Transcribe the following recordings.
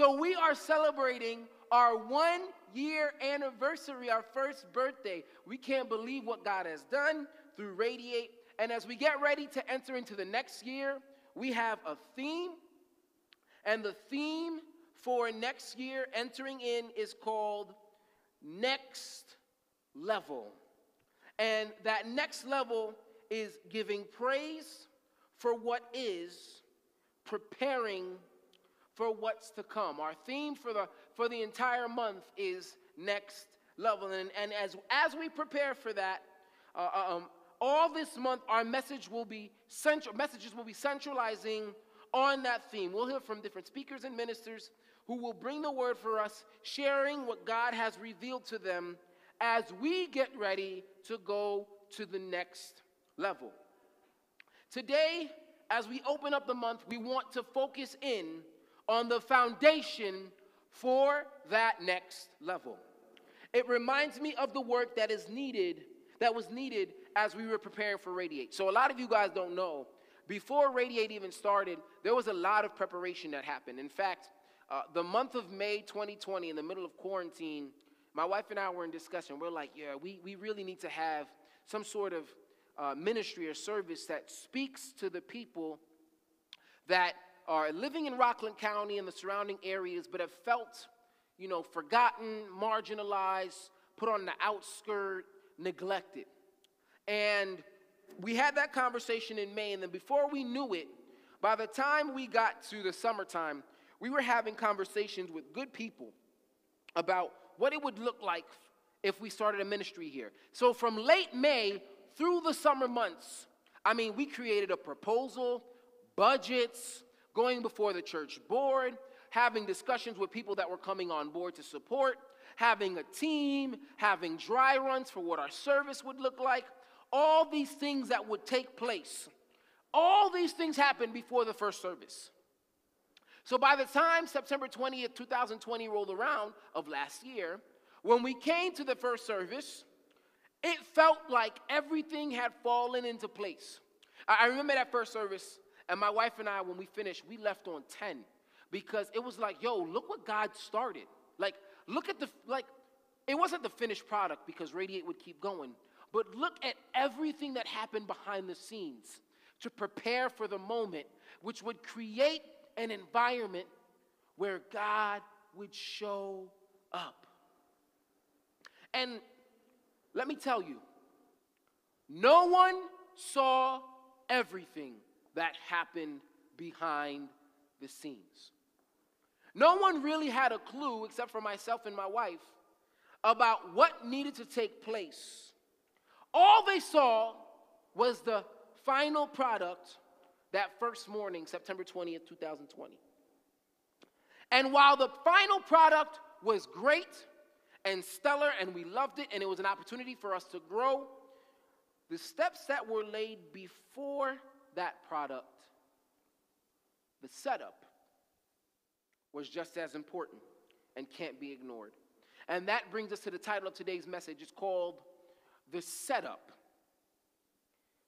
So we are celebrating our one year anniversary, our first birthday. We can't believe what God has done through Radiate. And as we get ready to enter into the next year, we have a theme. And the theme for next year entering in is called Next Level. And that next level is giving praise for what is, preparing for what's to come. Our theme for the for the entire month is next level. And, and as, as we prepare for that, uh, uh, um, all this month our message will be central messages will be centralizing on that theme. We'll hear from different speakers and ministers who will bring the word for us, sharing what God has revealed to them as we get ready to go to the next level. Today, as we open up the month, we want to focus in on the foundation for that next level. It reminds me of the work that is needed, that was needed as we were preparing for Radiate. So, a lot of you guys don't know, before Radiate even started, there was a lot of preparation that happened. In fact, uh, the month of May 2020, in the middle of quarantine, my wife and I were in discussion. We're like, yeah, we, we really need to have some sort of uh, ministry or service that speaks to the people that are living in Rockland County and the surrounding areas, but have felt, you know, forgotten, marginalized, put on the outskirt, neglected. And we had that conversation in May, and then before we knew it, by the time we got to the summertime, we were having conversations with good people about what it would look like if we started a ministry here. So from late May through the summer months, I mean, we created a proposal, budgets, going before the church board, having discussions with people that were coming on board to support, having a team, having dry runs for what our service would look like, all these things that would take place. All these things happened before the first service. So by the time September 20th, 2020 rolled around of last year, when we came to the first service, it felt like everything had fallen into place. I remember that first service, and my wife and I, when we finished, we left on 10 because it was like, yo, look what God started. Like, look at the, like, it wasn't the finished product because Radiate would keep going, but look at everything that happened behind the scenes to prepare for the moment, which would create an environment where God would show up. And let me tell you, no one saw everything that happened behind the scenes. No one really had a clue, except for myself and my wife, about what needed to take place. All they saw was the final product that first morning, September 20th, 2020. And while the final product was great and stellar and we loved it and it was an opportunity for us to grow, the steps that were laid before that product, the setup was just as important and can't be ignored. And that brings us to the title of today's message. It's called The Setup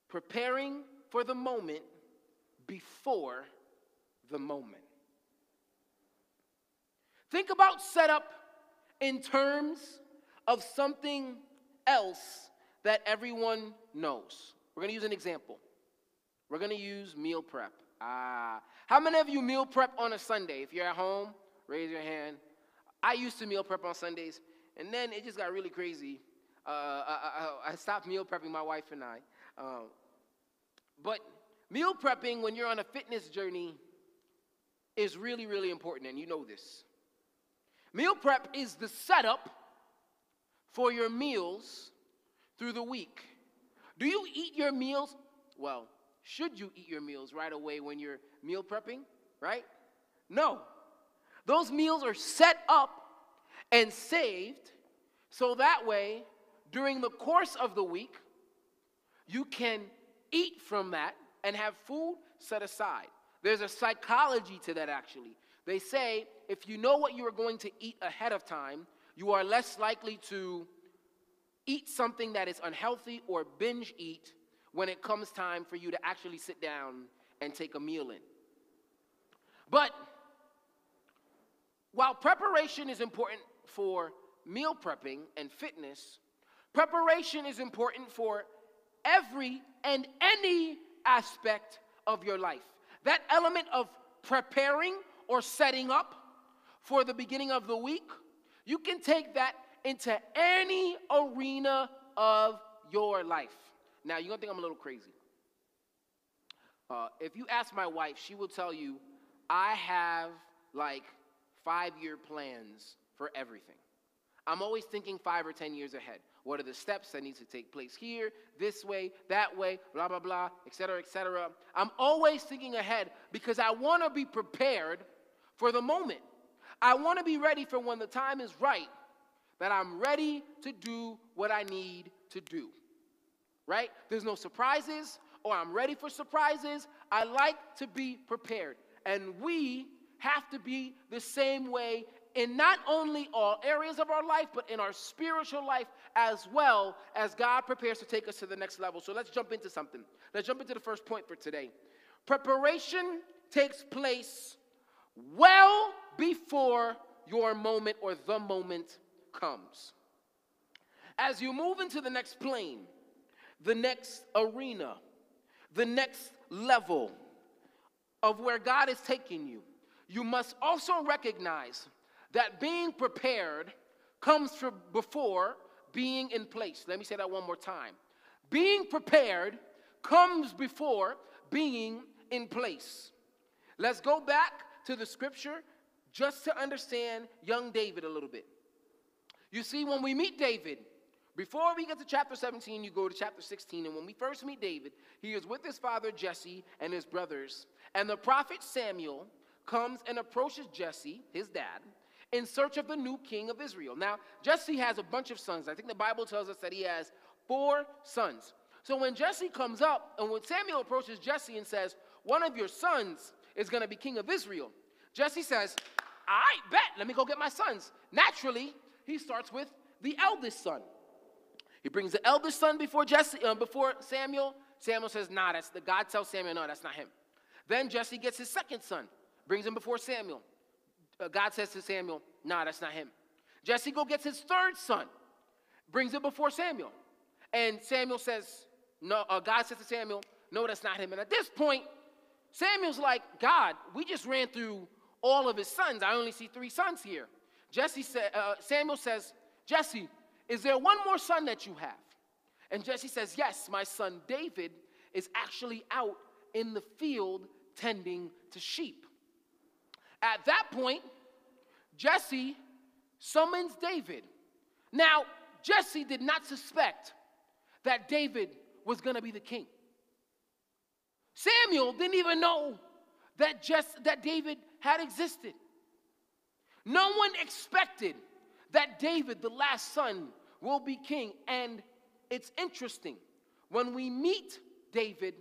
Preparing for the Moment Before the Moment. Think about setup in terms of something else that everyone knows. We're going to use an example. We're going to use meal prep. Ah. How many of you meal prep on a Sunday? If you're at home, raise your hand. I used to meal prep on Sundays, and then it just got really crazy. Uh, I, I, I, stopped meal prepping, my wife and I. Um, but meal prepping, when you're on a fitness journey, is really, really important, and you know this. Meal prep is the setup for your meals through the week. Do you eat your meals? Well, should you eat your meals right away when you're meal prepping, right? No. Those meals are set up and saved so that way, during the course of the week, you can eat from that and have food set aside. There's a psychology to that, actually. They say if you know what you are going to eat ahead of time, you are less likely to eat something that is unhealthy or binge eat when it comes time for you to actually sit down and take a meal in. But while preparation is important for meal prepping and fitness, preparation is important for every and any aspect of your life. That element of preparing or setting up for the beginning of the week, you can take that into any arena of your life. Now, you're gonna think I'm a little crazy. Uh, if you ask my wife, she will tell you, I have like five year plans for everything. I'm always thinking five or 10 years ahead. What are the steps that need to take place here, this way, that way, blah, blah, blah, et cetera, et cetera. I'm always thinking ahead because I want to be prepared for the moment. I want to be ready for when the time is right, that I'm ready to do what I need to do. Right? There's no surprises, or I'm ready for surprises. I like to be prepared. And we have to be the same way in not only all areas of our life, but in our spiritual life as well as God prepares to take us to the next level. So let's jump into something. Let's jump into the first point for today. Preparation takes place well before your moment or the moment comes. As you move into the next plane, the next arena, the next level of where God is taking you, you must also recognize that being prepared comes from before being in place. Let me say that one more time. Being prepared comes before being in place. Let's go back to the scripture just to understand young David a little bit. You see, when we meet David, before we get to chapter 17, you go to chapter 16. And when we first meet David, he is with his father Jesse and his brothers. And the prophet Samuel comes and approaches Jesse, his dad, in search of the new king of Israel. Now, Jesse has a bunch of sons. I think the Bible tells us that he has four sons. So when Jesse comes up, and when Samuel approaches Jesse and says, One of your sons is going to be king of Israel, Jesse says, I bet, let me go get my sons. Naturally, he starts with the eldest son. He brings the eldest son before Jesse, uh, before Samuel. Samuel says, "Nah, that's the God tells Samuel, no, that's not him." Then Jesse gets his second son, brings him before Samuel. Uh, God says to Samuel, "Nah, that's not him." Jesse go gets his third son, brings him before Samuel, and Samuel says, "No." Uh, God says to Samuel, "No, that's not him." And at this point, Samuel's like, "God, we just ran through all of his sons. I only see three sons here." Jesse said, uh, Samuel says, "Jesse, is there one more son that you have? And Jesse says, Yes, my son David is actually out in the field tending to sheep. At that point, Jesse summons David. Now, Jesse did not suspect that David was going to be the king. Samuel didn't even know that, Jess, that David had existed. No one expected that David, the last son, will be king. And it's interesting. When we meet David,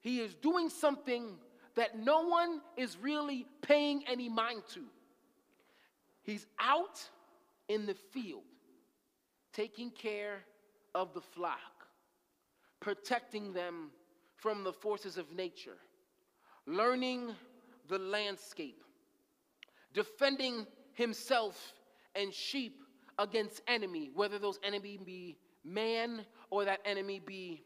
he is doing something that no one is really paying any mind to. He's out in the field, taking care of the flock, protecting them from the forces of nature, learning the landscape, defending himself and sheep against enemy, whether those enemy be man or that enemy be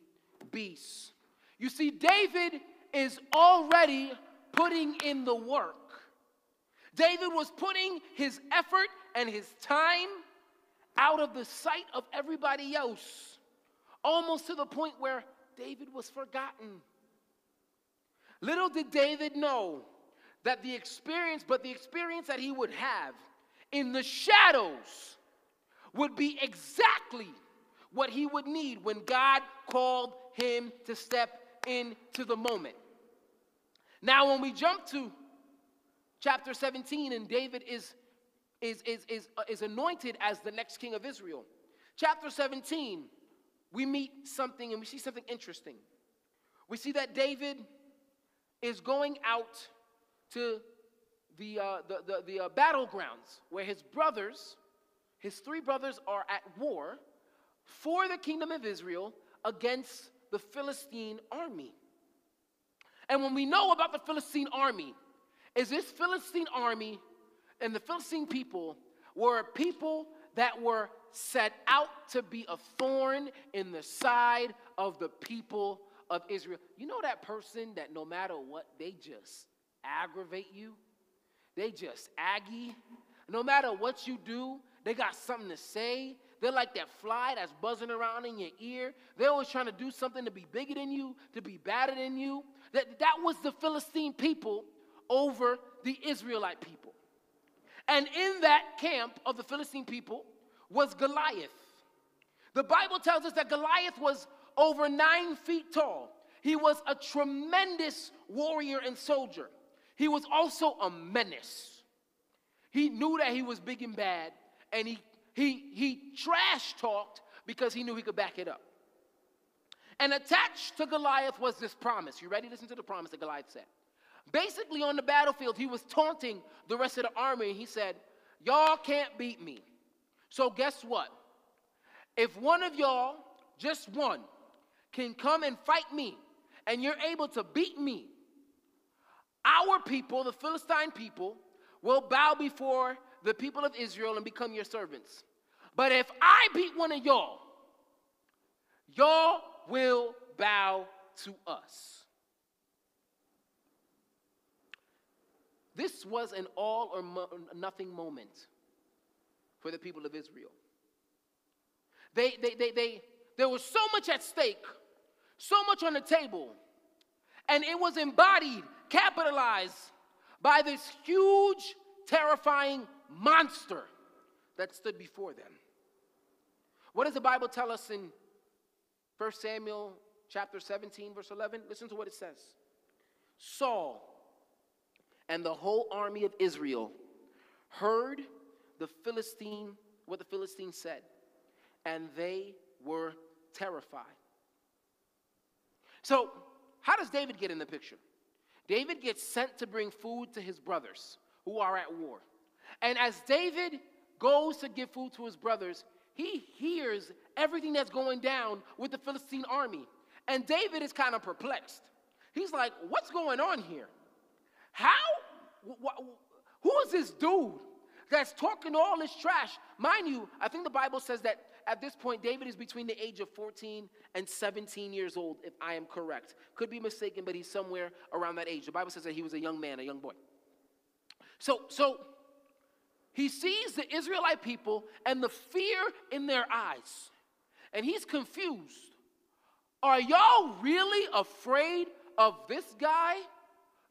beast. You see, David is already putting in the work. David was putting his effort and his time out of the sight of everybody else, almost to the point where David was forgotten. Little did David know that the experience, but the experience that he would have in the shadows would be exactly what he would need when God called him to step into the moment. Now, when we jump to chapter 17, and David is, is, is, is, uh, is anointed as the next king of Israel, chapter 17, we meet something and we see something interesting. We see that David is going out to the, uh, the, the, the uh, battlegrounds where his brothers his three brothers are at war for the kingdom of Israel against the Philistine army. And when we know about the Philistine army, is this Philistine army and the Philistine people were people that were set out to be a thorn in the side of the people of Israel. You know that person that no matter what, they just aggravate you? They just aggy. No matter what you do, they got something to say. They're like that fly that's buzzing around in your ear. They're always trying to do something to be bigger than you, to be badder than you. That, that was the Philistine people over the Israelite people. And in that camp of the Philistine people was Goliath. The Bible tells us that Goliath was over nine feet tall. He was a tremendous warrior and soldier. He was also a menace. He knew that he was big and bad, and he, he, he trash talked because he knew he could back it up. And attached to Goliath was this promise. You ready? Listen to the promise that Goliath said. Basically, on the battlefield, he was taunting the rest of the army. And he said, Y'all can't beat me. So, guess what? If one of y'all, just one, can come and fight me, and you're able to beat me, our people, the Philistine people, will bow before the people of Israel and become your servants. But if I beat one of y'all, y'all will bow to us. This was an all or mo- nothing moment for the people of Israel. They, they, they, they, there was so much at stake, so much on the table, and it was embodied, capitalized by this huge, terrifying monster that stood before them. What does the Bible tell us in 1 Samuel chapter 17, verse 11? Listen to what it says. Saul and the whole army of Israel heard the Philistine, what the Philistine said, and they were terrified. So, how does David get in the picture? David gets sent to bring food to his brothers who are at war. And as David goes to give food to his brothers, he hears everything that's going down with the Philistine army. And David is kind of perplexed. He's like, What's going on here? How? Who is this dude that's talking all this trash? Mind you, I think the Bible says that at this point, David is between the age of 14 and 17 years old, if I am correct. Could be mistaken, but he's somewhere around that age. The Bible says that he was a young man, a young boy. So, so he sees the Israelite people and the fear in their eyes, and he's confused. Are y'all really afraid of this guy?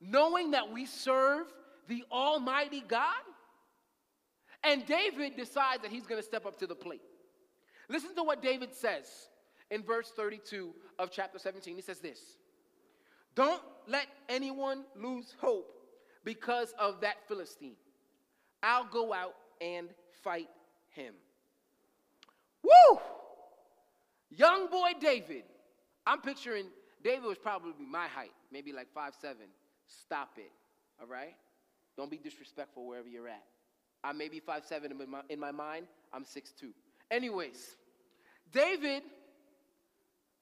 knowing that we serve the Almighty God? And David decides that he's going to step up to the plate. Listen to what David says in verse 32 of chapter 17. He says this Don't let anyone lose hope because of that Philistine. I'll go out and fight him. Woo! Young boy David. I'm picturing David was probably my height, maybe like five seven. Stop it, all right? Don't be disrespectful wherever you're at. I may be 5'7 in my, in my mind, I'm 6'2. Anyways, David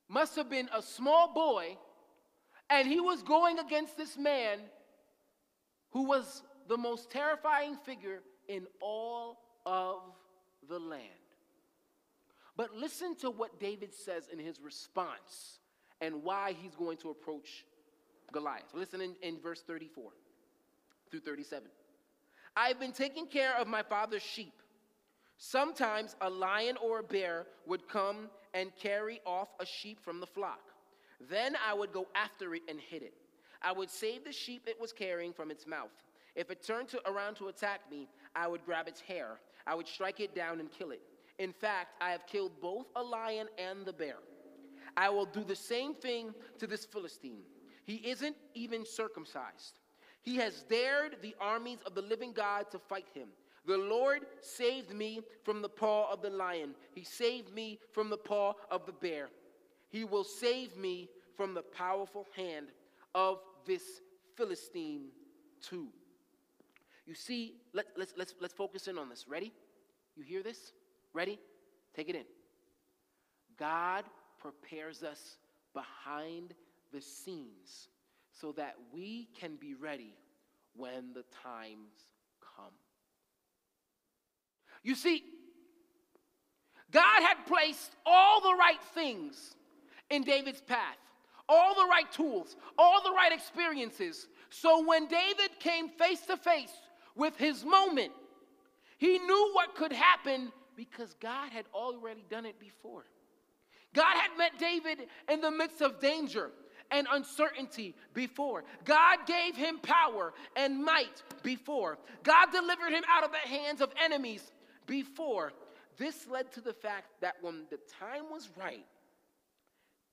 must have been a small boy, and he was going against this man who was the most terrifying figure in all of the land. But listen to what David says in his response and why he's going to approach Goliath. Listen in, in verse 34 through 37. I've been taking care of my father's sheep. Sometimes a lion or a bear would come and carry off a sheep from the flock. Then I would go after it and hit it. I would save the sheep it was carrying from its mouth. If it turned to, around to attack me, I would grab its hair. I would strike it down and kill it. In fact, I have killed both a lion and the bear. I will do the same thing to this Philistine. He isn't even circumcised. He has dared the armies of the living God to fight him. The Lord saved me from the paw of the lion. He saved me from the paw of the bear. He will save me from the powerful hand of this Philistine too. You see, let, let's, let's, let's focus in on this. Ready? You hear this? Ready? Take it in. God prepares us behind the scenes so that we can be ready when the times come. You see, God had placed all the right things in David's path, all the right tools, all the right experiences. So when David came face to face with his moment, he knew what could happen because God had already done it before. God had met David in the midst of danger and uncertainty before. God gave him power and might before. God delivered him out of the hands of enemies before. This led to the fact that when the time was right,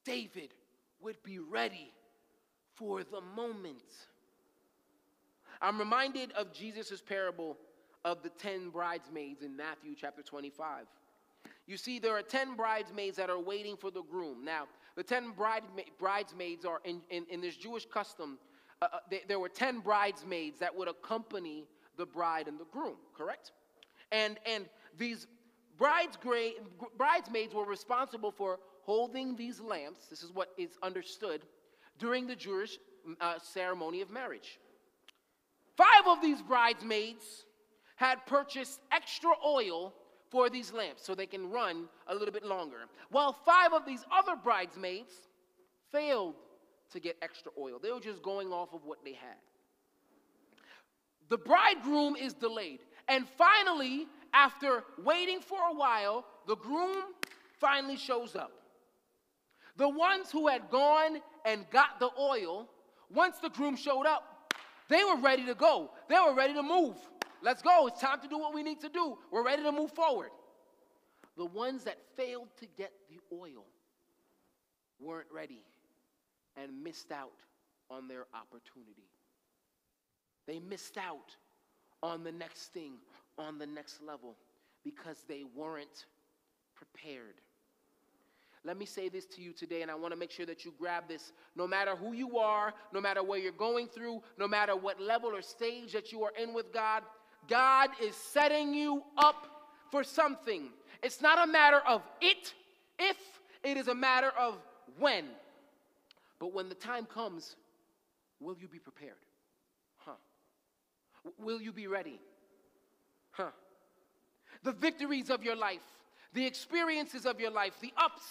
David would be ready for the moment. I'm reminded of Jesus' parable of the 10 bridesmaids in Matthew chapter 25. You see, there are 10 bridesmaids that are waiting for the groom. Now, the 10 bridesmaids are in, in, in this Jewish custom, uh, uh, they, there were 10 bridesmaids that would accompany the bride and the groom, correct? And, and these bridesmaids were responsible for holding these lamps. This is what is understood during the Jewish uh, ceremony of marriage. Five of these bridesmaids had purchased extra oil for these lamps so they can run a little bit longer. While five of these other bridesmaids failed to get extra oil, they were just going off of what they had. The bridegroom is delayed. And finally, after waiting for a while, the groom finally shows up. The ones who had gone and got the oil, once the groom showed up, they were ready to go. They were ready to move. Let's go. It's time to do what we need to do. We're ready to move forward. The ones that failed to get the oil weren't ready and missed out on their opportunity. They missed out on the next thing, on the next level, because they weren't prepared. Let me say this to you today, and I want to make sure that you grab this. No matter who you are, no matter where you're going through, no matter what level or stage that you are in with God, God is setting you up for something. It's not a matter of it, if, it is a matter of when. But when the time comes, will you be prepared? Huh. Will you be ready? Huh. The victories of your life, the experiences of your life, the ups,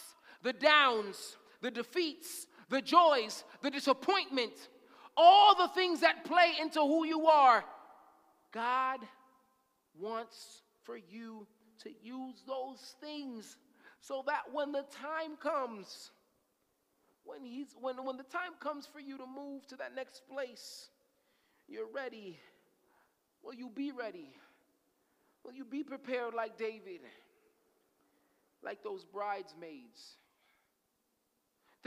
the downs, the defeats, the joys, the disappointment, all the things that play into who you are God wants for you to use those things so that when the time comes, when, he's, when, when the time comes for you to move to that next place, you're ready. Will you be ready? Will you be prepared like David? Like those bridesmaids?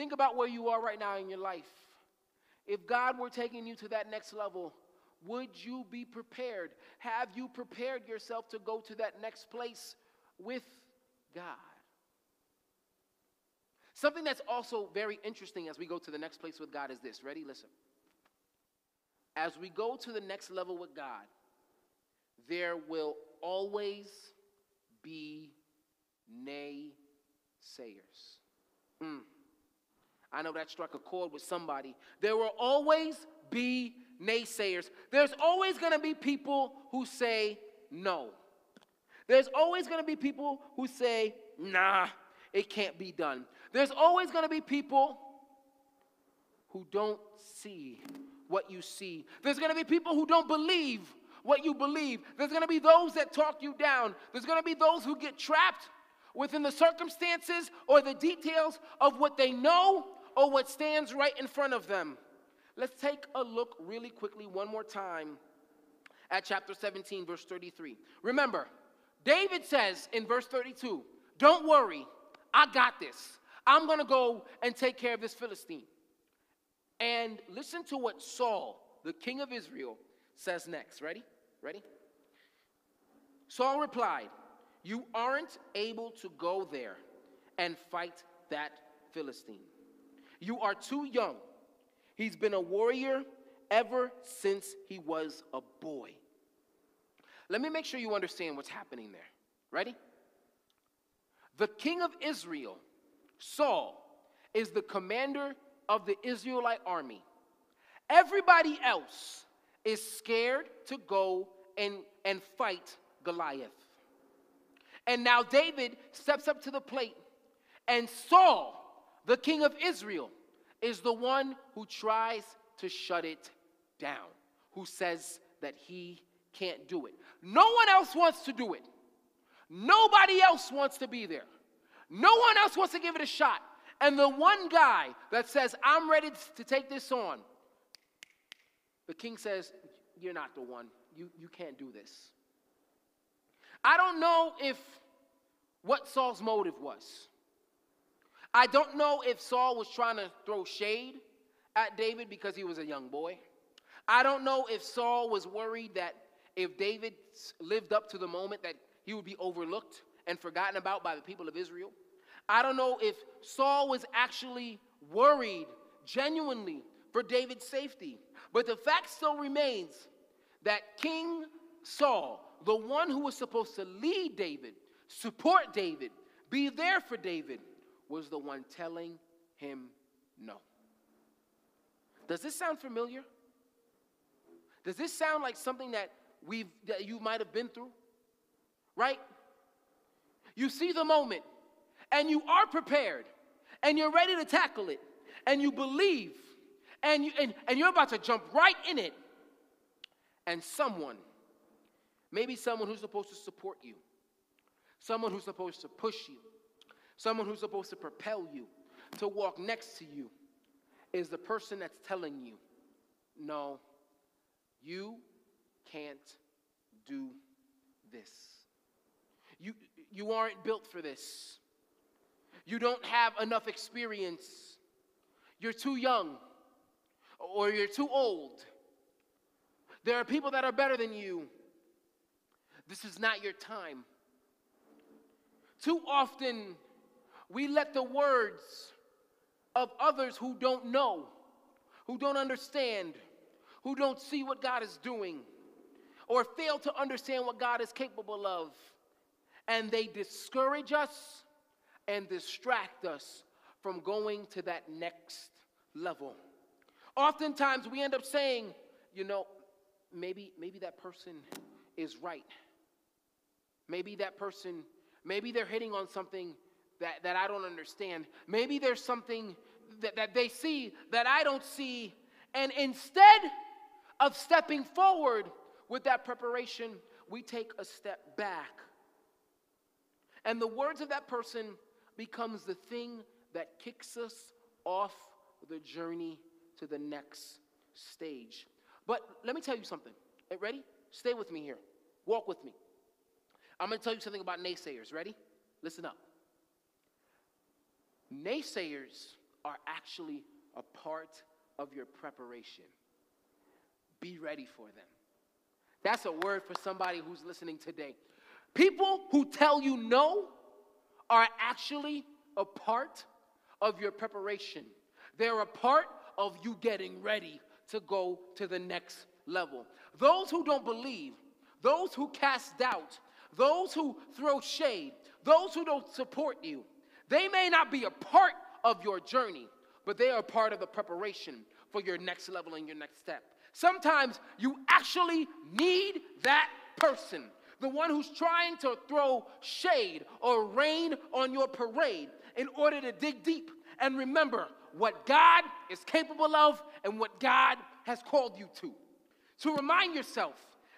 Think about where you are right now in your life. If God were taking you to that next level, would you be prepared? Have you prepared yourself to go to that next place with God? Something that's also very interesting as we go to the next place with God is this. Ready? Listen. As we go to the next level with God, there will always be naysayers. Mm. I know that struck a chord with somebody. There will always be naysayers. There's always going to be people who say no. There's always going to be people who say, nah, it can't be done. There's always going to be people who don't see what you see. There's going to be people who don't believe what you believe. There's going to be those that talk you down. There's going to be those who get trapped within the circumstances or the details of what they know or what stands right in front of them. Let's take a look really quickly one more time at chapter 17, verse 33. Remember, David says in verse 32, Don't worry, I got this. I'm going to go and take care of this Philistine. And listen to what Saul, the king of Israel, says next. Ready? Ready? Saul replied, You aren't able to go there and fight that Philistine. You are too young He's been a warrior ever since he was a boy. Let me make sure you understand what's happening there. Ready? The king of Israel, Saul, is the commander of the Israelite army. Everybody else is scared to go and, and fight Goliath. And now David steps up to the plate, and Saul, the king of Israel, is the one who tries to shut it down, who says that he can't do it. No one else wants to do it. Nobody else wants to be there. No one else wants to give it a shot. And the one guy that says, I'm ready to take this on, the king says, You're not the one. You, you can't do this. I don't know if what Saul's motive was. I don't know if Saul was trying to throw shade at David because he was a young boy. I don't know if Saul was worried that if David lived up to the moment that he would be overlooked and forgotten about by the people of Israel. I don't know if Saul was actually worried genuinely for David's safety. But the fact still remains that King Saul, the one who was supposed to lead David, support David, be there for David, was the one telling him no. Does this sound familiar? Does this sound like something that we've that you might have been through? Right? You see the moment and you are prepared and you're ready to tackle it and you believe and, you, and, and you're about to jump right in it and someone maybe someone who's supposed to support you someone who's supposed to push you someone who's supposed to propel you to walk next to you is the person that's telling you no you can't do this you, you aren't built for this you don't have enough experience. You're too young or you're too old. There are people that are better than you. This is not your time. Too often, we let the words of others who don't know, who don't understand, who don't see what God is doing, or fail to understand what God is capable of, and they discourage us and distract us from going to that next level. Oftentimes we end up saying, you know, maybe maybe that person is right. Maybe that person, maybe they're hitting on something that, that I don't understand. Maybe there's something that, that they see that I don't see. And instead of stepping forward with that preparation, we take a step back. And the words of that person becomes the thing that kicks us off the journey to the next stage. But let me tell you something. Eh, ready? Stay with me here. Walk with me. I'm going to tell you something about naysayers. Ready? Listen up. Naysayers are actually a part of your preparation. Be ready for them. That's a word for somebody who's listening today. People who tell you no are actually a part of your preparation. They're a part of you getting ready to go to the next level. Those who don't believe, those who cast doubt, those who throw shade, those who don't support you, they may not be a part of your journey, but they are part of the preparation for your next level and your next step. Sometimes you actually need that person the one who's trying to throw shade or rain on your parade in order to dig deep and remember what God is capable of and what God has called you to. To remind yourself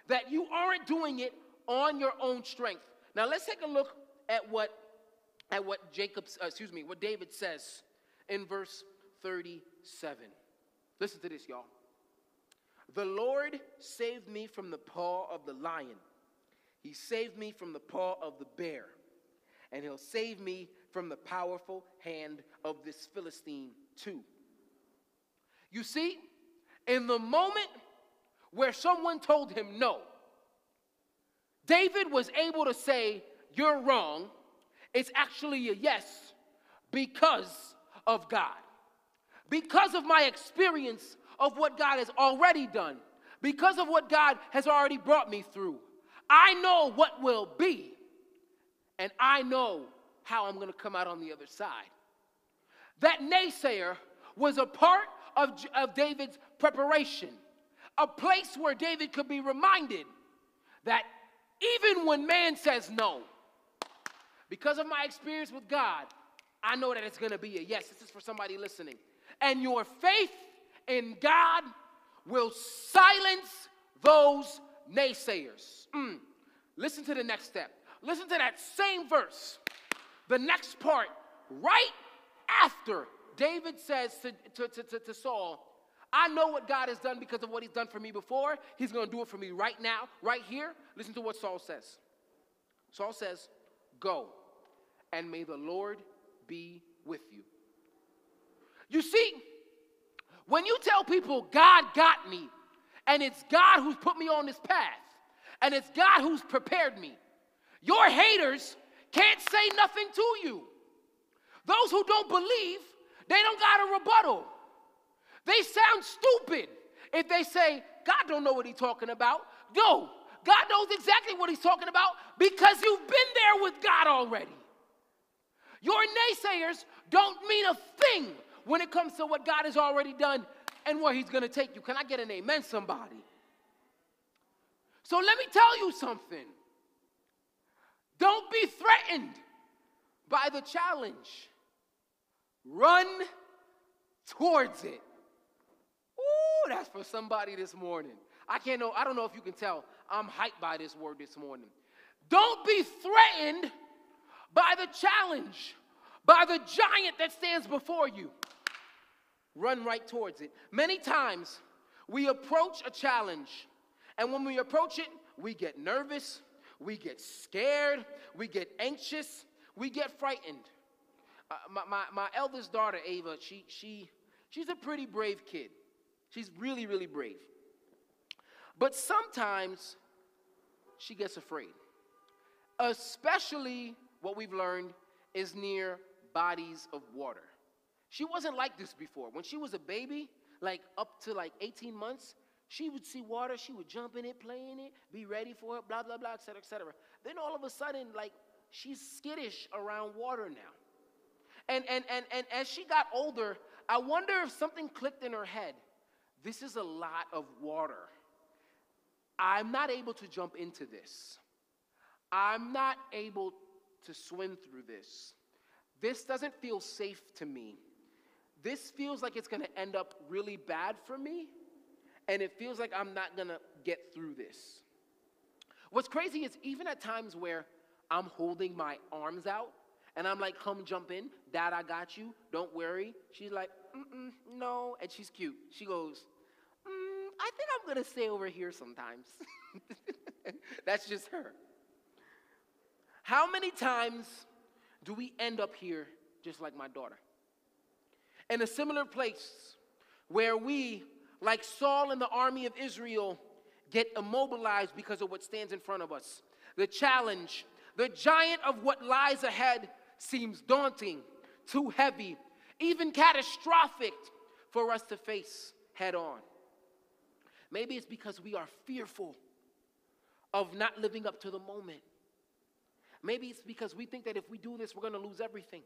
that you aren't doing it on your own strength. Now let's take a look at what at what Jacob, uh, excuse me, what David says in verse 37. Listen to this, y'all. The Lord saved me from the paw of the lion. He saved me from the paw of the bear, and he'll save me from the powerful hand of this Philistine too. You see, in the moment where someone told him no, David was able to say, You're wrong. It's actually a yes because of God. Because of my experience of what God has already done, because of what God has already brought me through. I know what will be, and I know how I'm going to come out on the other side. That naysayer was a part of, of David's preparation, a place where David could be reminded that even when man says no, because of my experience with God, I know that it's going to be a yes. This is for somebody listening. And your faith in God will silence those naysayers. Mm. Listen to the next step. Listen to that same verse. The next part, right after David says to, to, to, to, Saul, I know what God has done because of what he's done for me before. He's going to do it for me right now, right here. Listen to what Saul says. Saul says, Go, and may the Lord be with you. You see, when you tell people God got me, and it's God who's put me on this path, and it's God who's prepared me, your haters can't say nothing to you. Those who don't believe, they don't got a rebuttal. They sound stupid if they say, God don't know what he's talking about. No, God knows exactly what he's talking about because you've been there with God already. Your naysayers don't mean a thing when it comes to what God has already done and where he's going to take you. Can I get an amen, somebody? So let me tell you something. Don't be threatened by the challenge. Run towards it. Ooh, that's for somebody this morning. I can't know, I don't know if you can tell. I'm hyped by this word this morning. Don't be threatened by the challenge, by the giant that stands before you. Run right towards it. Many times we approach a challenge, and when we approach it, we get nervous, we get scared, we get anxious, we get frightened. Uh, my, my, my eldest daughter, Ava, she, she, she's a pretty brave kid. She's really, really brave. But sometimes she gets afraid, especially what we've learned is near bodies of water. She wasn't like this before. When she was a baby, like up to like 18 months, she would see water, she would jump in it, play in it, be ready for it, blah, blah, blah, et cetera, et cetera. Then all of a sudden, like, she's skittish around water now. And, and, and, and as she got older, I wonder if something clicked in her head. This is a lot of water. I'm not able to jump into this. I'm not able to swim through this. This doesn't feel safe to me. This feels like it's going to end up really bad for me, and it feels like I'm not going to get through this. What's crazy is even at times where I'm holding my arms out and I'm like, come jump in, dad, I got you, don't worry. She's like, Mm-mm, no, and she's cute. She goes, mm, I think I'm gonna stay over here sometimes. That's just her. How many times do we end up here just like my daughter? In a similar place where we, like Saul in the army of Israel, get immobilized because of what stands in front of us. The challenge, the giant of what lies ahead seems daunting, too heavy, even catastrophic for us to face head on. Maybe it's because we are fearful of not living up to the moment. Maybe it's because we think that if we do this, we're going to lose everything.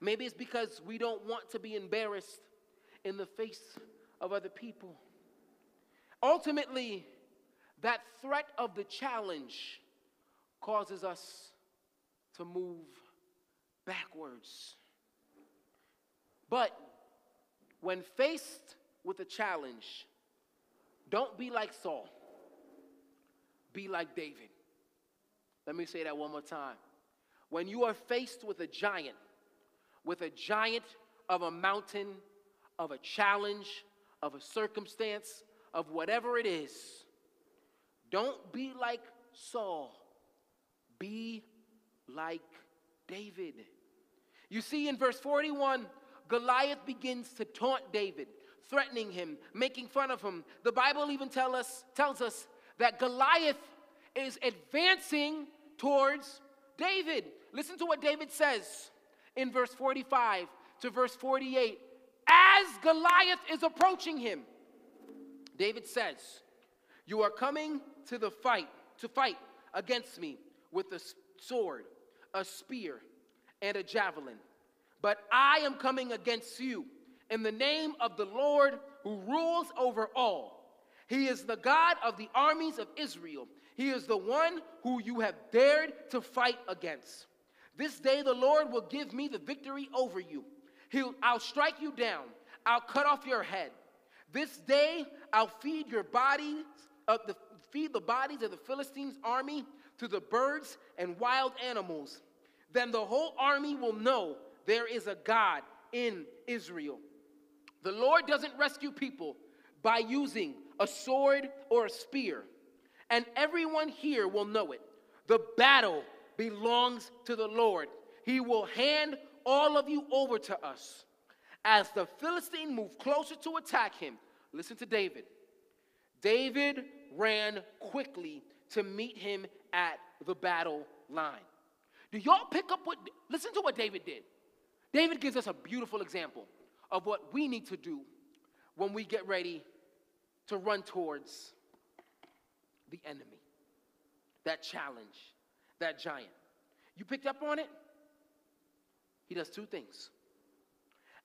Maybe it's because we don't want to be embarrassed in the face of other people. Ultimately, that threat of the challenge causes us to move backwards. But when faced with a challenge, don't be like Saul, be like David. Let me say that one more time. When you are faced with a giant, with a giant of a mountain, of a challenge, of a circumstance, of whatever it is, don't be like Saul. Be like David. You see, in verse 41, Goliath begins to taunt David, threatening him, making fun of him. The Bible even tell us, tells us that Goliath is advancing towards David. Listen to what David says in verse 45 to verse 48. As Goliath is approaching him, David says, You are coming to the fight, to fight against me with a sword, a spear, and a javelin. But I am coming against you in the name of the Lord who rules over all. He is the God of the armies of Israel. He is the one who you have dared to fight against. This day the Lord will give me the victory over you. He'll, I'll strike you down. I'll cut off your head. This day I'll feed your bodies of the feed the bodies of the Philistines' army to the birds and wild animals. Then the whole army will know there is a God in Israel. The Lord doesn't rescue people by using a sword or a spear, and everyone here will know it. The battle belongs to the Lord. He will hand all of you over to us. As the Philistine moved closer to attack him, listen to David. David ran quickly to meet him at the battle line. Do y'all pick up what, listen to what David did. David gives us a beautiful example of what we need to do when we get ready to run towards the enemy, that challenge, that giant. You picked up on it? He does two things.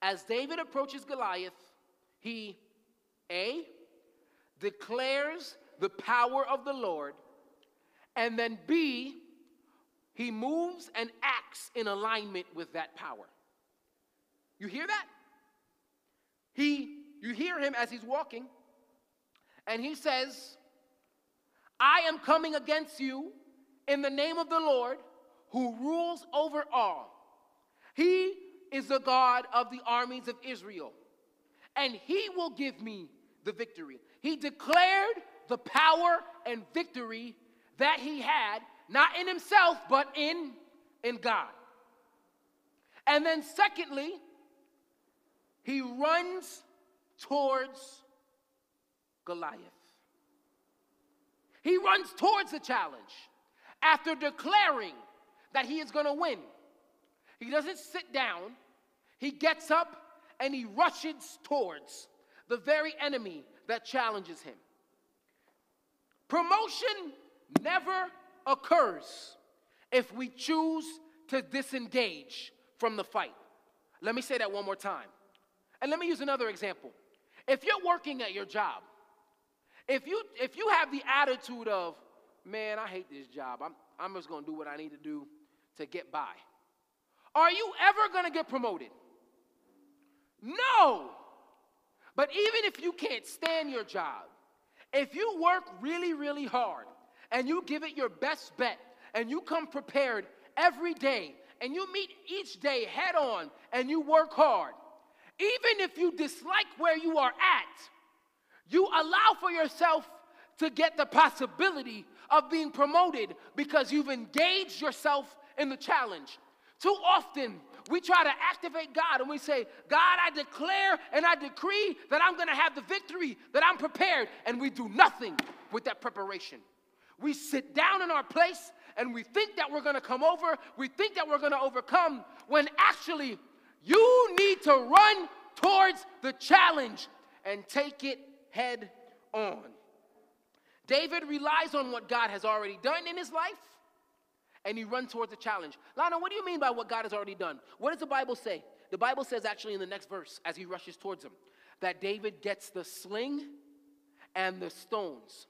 As David approaches Goliath, he A, declares the power of the Lord, and then B, he moves and acts in alignment with that power. You hear that? He, you hear him as he's walking, and he says, I am coming against you in the name of the Lord who rules over all. He is the God of the armies of Israel, and he will give me the victory. He declared the power and victory that he had, not in himself, but in, in God. And then, secondly, he runs towards Goliath. He runs towards the challenge after declaring that he is going to win. He doesn't sit down, he gets up and he rushes towards the very enemy that challenges him. Promotion never occurs if we choose to disengage from the fight. Let me say that one more time. And let me use another example. If you're working at your job, if you if you have the attitude of, man, I hate this job. I'm I'm just gonna do what I need to do to get by. Are you ever gonna get promoted? No. But even if you can't stand your job, if you work really, really hard and you give it your best bet and you come prepared every day and you meet each day head on and you work hard, even if you dislike where you are at, you allow for yourself to get the possibility of being promoted because you've engaged yourself in the challenge. Too often, we try to activate God and we say, God, I declare and I decree that I'm gonna have the victory, that I'm prepared, and we do nothing with that preparation. We sit down in our place and we think that we're gonna come over, we think that we're gonna overcome, when actually you need to run towards the challenge and take it head on. David relies on what God has already done in his life and he runs towards the challenge. Lana, what do you mean by what God has already done? What does the Bible say? The Bible says actually in the next verse as he rushes towards him that David gets the sling and the stones.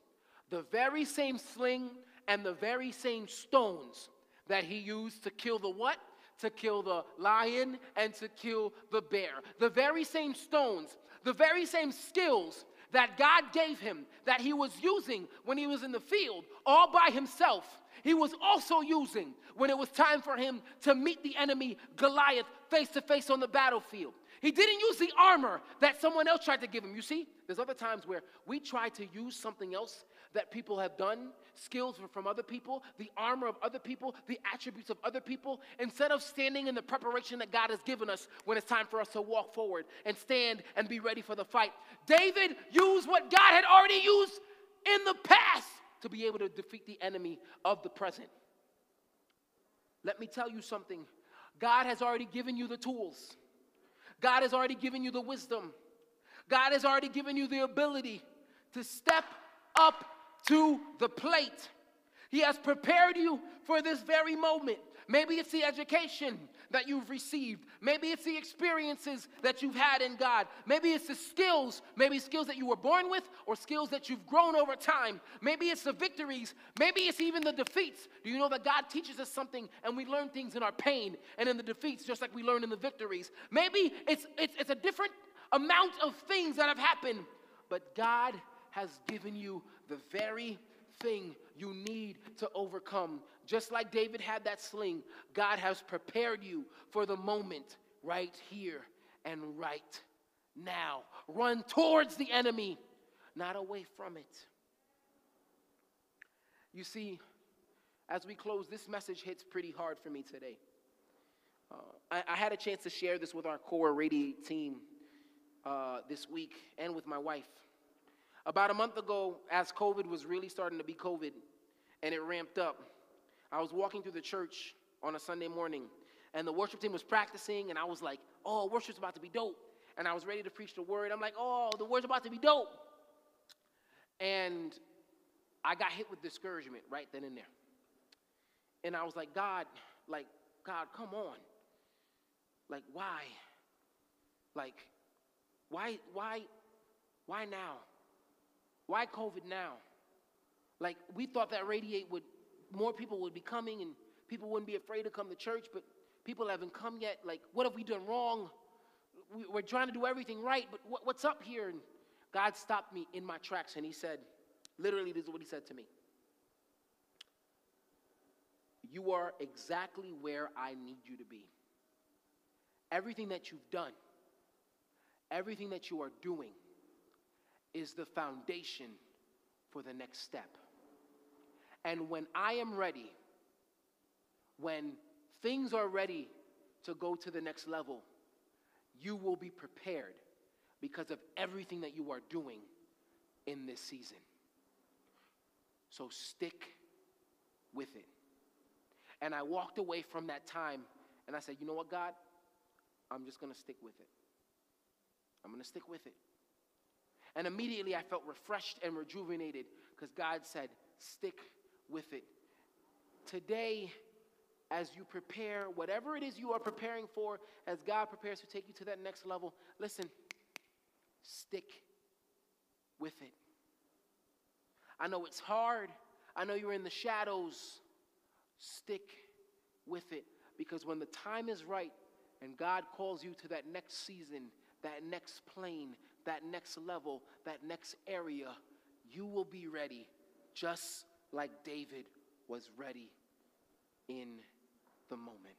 The very same sling and the very same stones that he used to kill the what? To kill the lion and to kill the bear. The very same stones, the very same skills that God gave him, that he was using when he was in the field all by himself, he was also using when it was time for him to meet the enemy Goliath face to face on the battlefield. He didn't use the armor that someone else tried to give him. You see, there's other times where we try to use something else that people have done, skills from other people, the armor of other people, the attributes of other people, instead of standing in the preparation that God has given us when it's time for us to walk forward and stand and be ready for the fight. David used what God had already used in the past to be able to defeat the enemy of the present. Let me tell you something God has already given you the tools, God has already given you the wisdom, God has already given you the ability to step up to the plate. He has prepared you for this very moment. Maybe it's the education that you've received. Maybe it's the experiences that you've had in God. Maybe it's the skills, maybe skills that you were born with or skills that you've grown over time. Maybe it's the victories. Maybe it's even the defeats. Do you know that God teaches us something and we learn things in our pain and in the defeats just like we learn in the victories? Maybe it's, it's, it's a different amount of things that have happened, but God has given you the very thing you need to overcome. Just like David had that sling, God has prepared you for the moment right here and right now. Run towards the enemy, not away from it. You see, as we close, this message hits pretty hard for me today. Uh, I, I, had a chance to share this with our core radiate team uh, this week and with my wife. About a month ago, as COVID was really starting to be COVID and it ramped up, I was walking through the church on a Sunday morning and the worship team was practicing and I was like, oh, worship's about to be dope. And I was ready to preach the word. I'm like, oh, the word's about to be dope. And I got hit with discouragement right then and there. And I was like, God, like, God, come on. Like, why? Like, why, why, why now? Why COVID now? Like, we thought that Radiate would, more people would be coming and people wouldn't be afraid to come to church, but people haven't come yet. Like, what have we done wrong? We, are trying to do everything right, but what's up here? And God stopped me in my tracks and He said, literally, this is what He said to me. You are exactly where I need you to be. Everything that you've done, everything that you are doing, is the foundation for the next step. And when I am ready, when things are ready to go to the next level, you will be prepared because of everything that you are doing in this season. So stick with it. And I walked away from that time and I said, you know what, God? I'm just going to stick with it. I'm going to stick with it. And immediately I felt refreshed and rejuvenated because God said, stick with it. Today, as you prepare, whatever it is you are preparing for, as God prepares to take you to that next level, listen, stick with it. I know it's hard. I know you're in the shadows. Stick with it because when the time is right and God calls you to that next season, that next plane, that next level, that next area, you will be ready just like David was ready in the moment.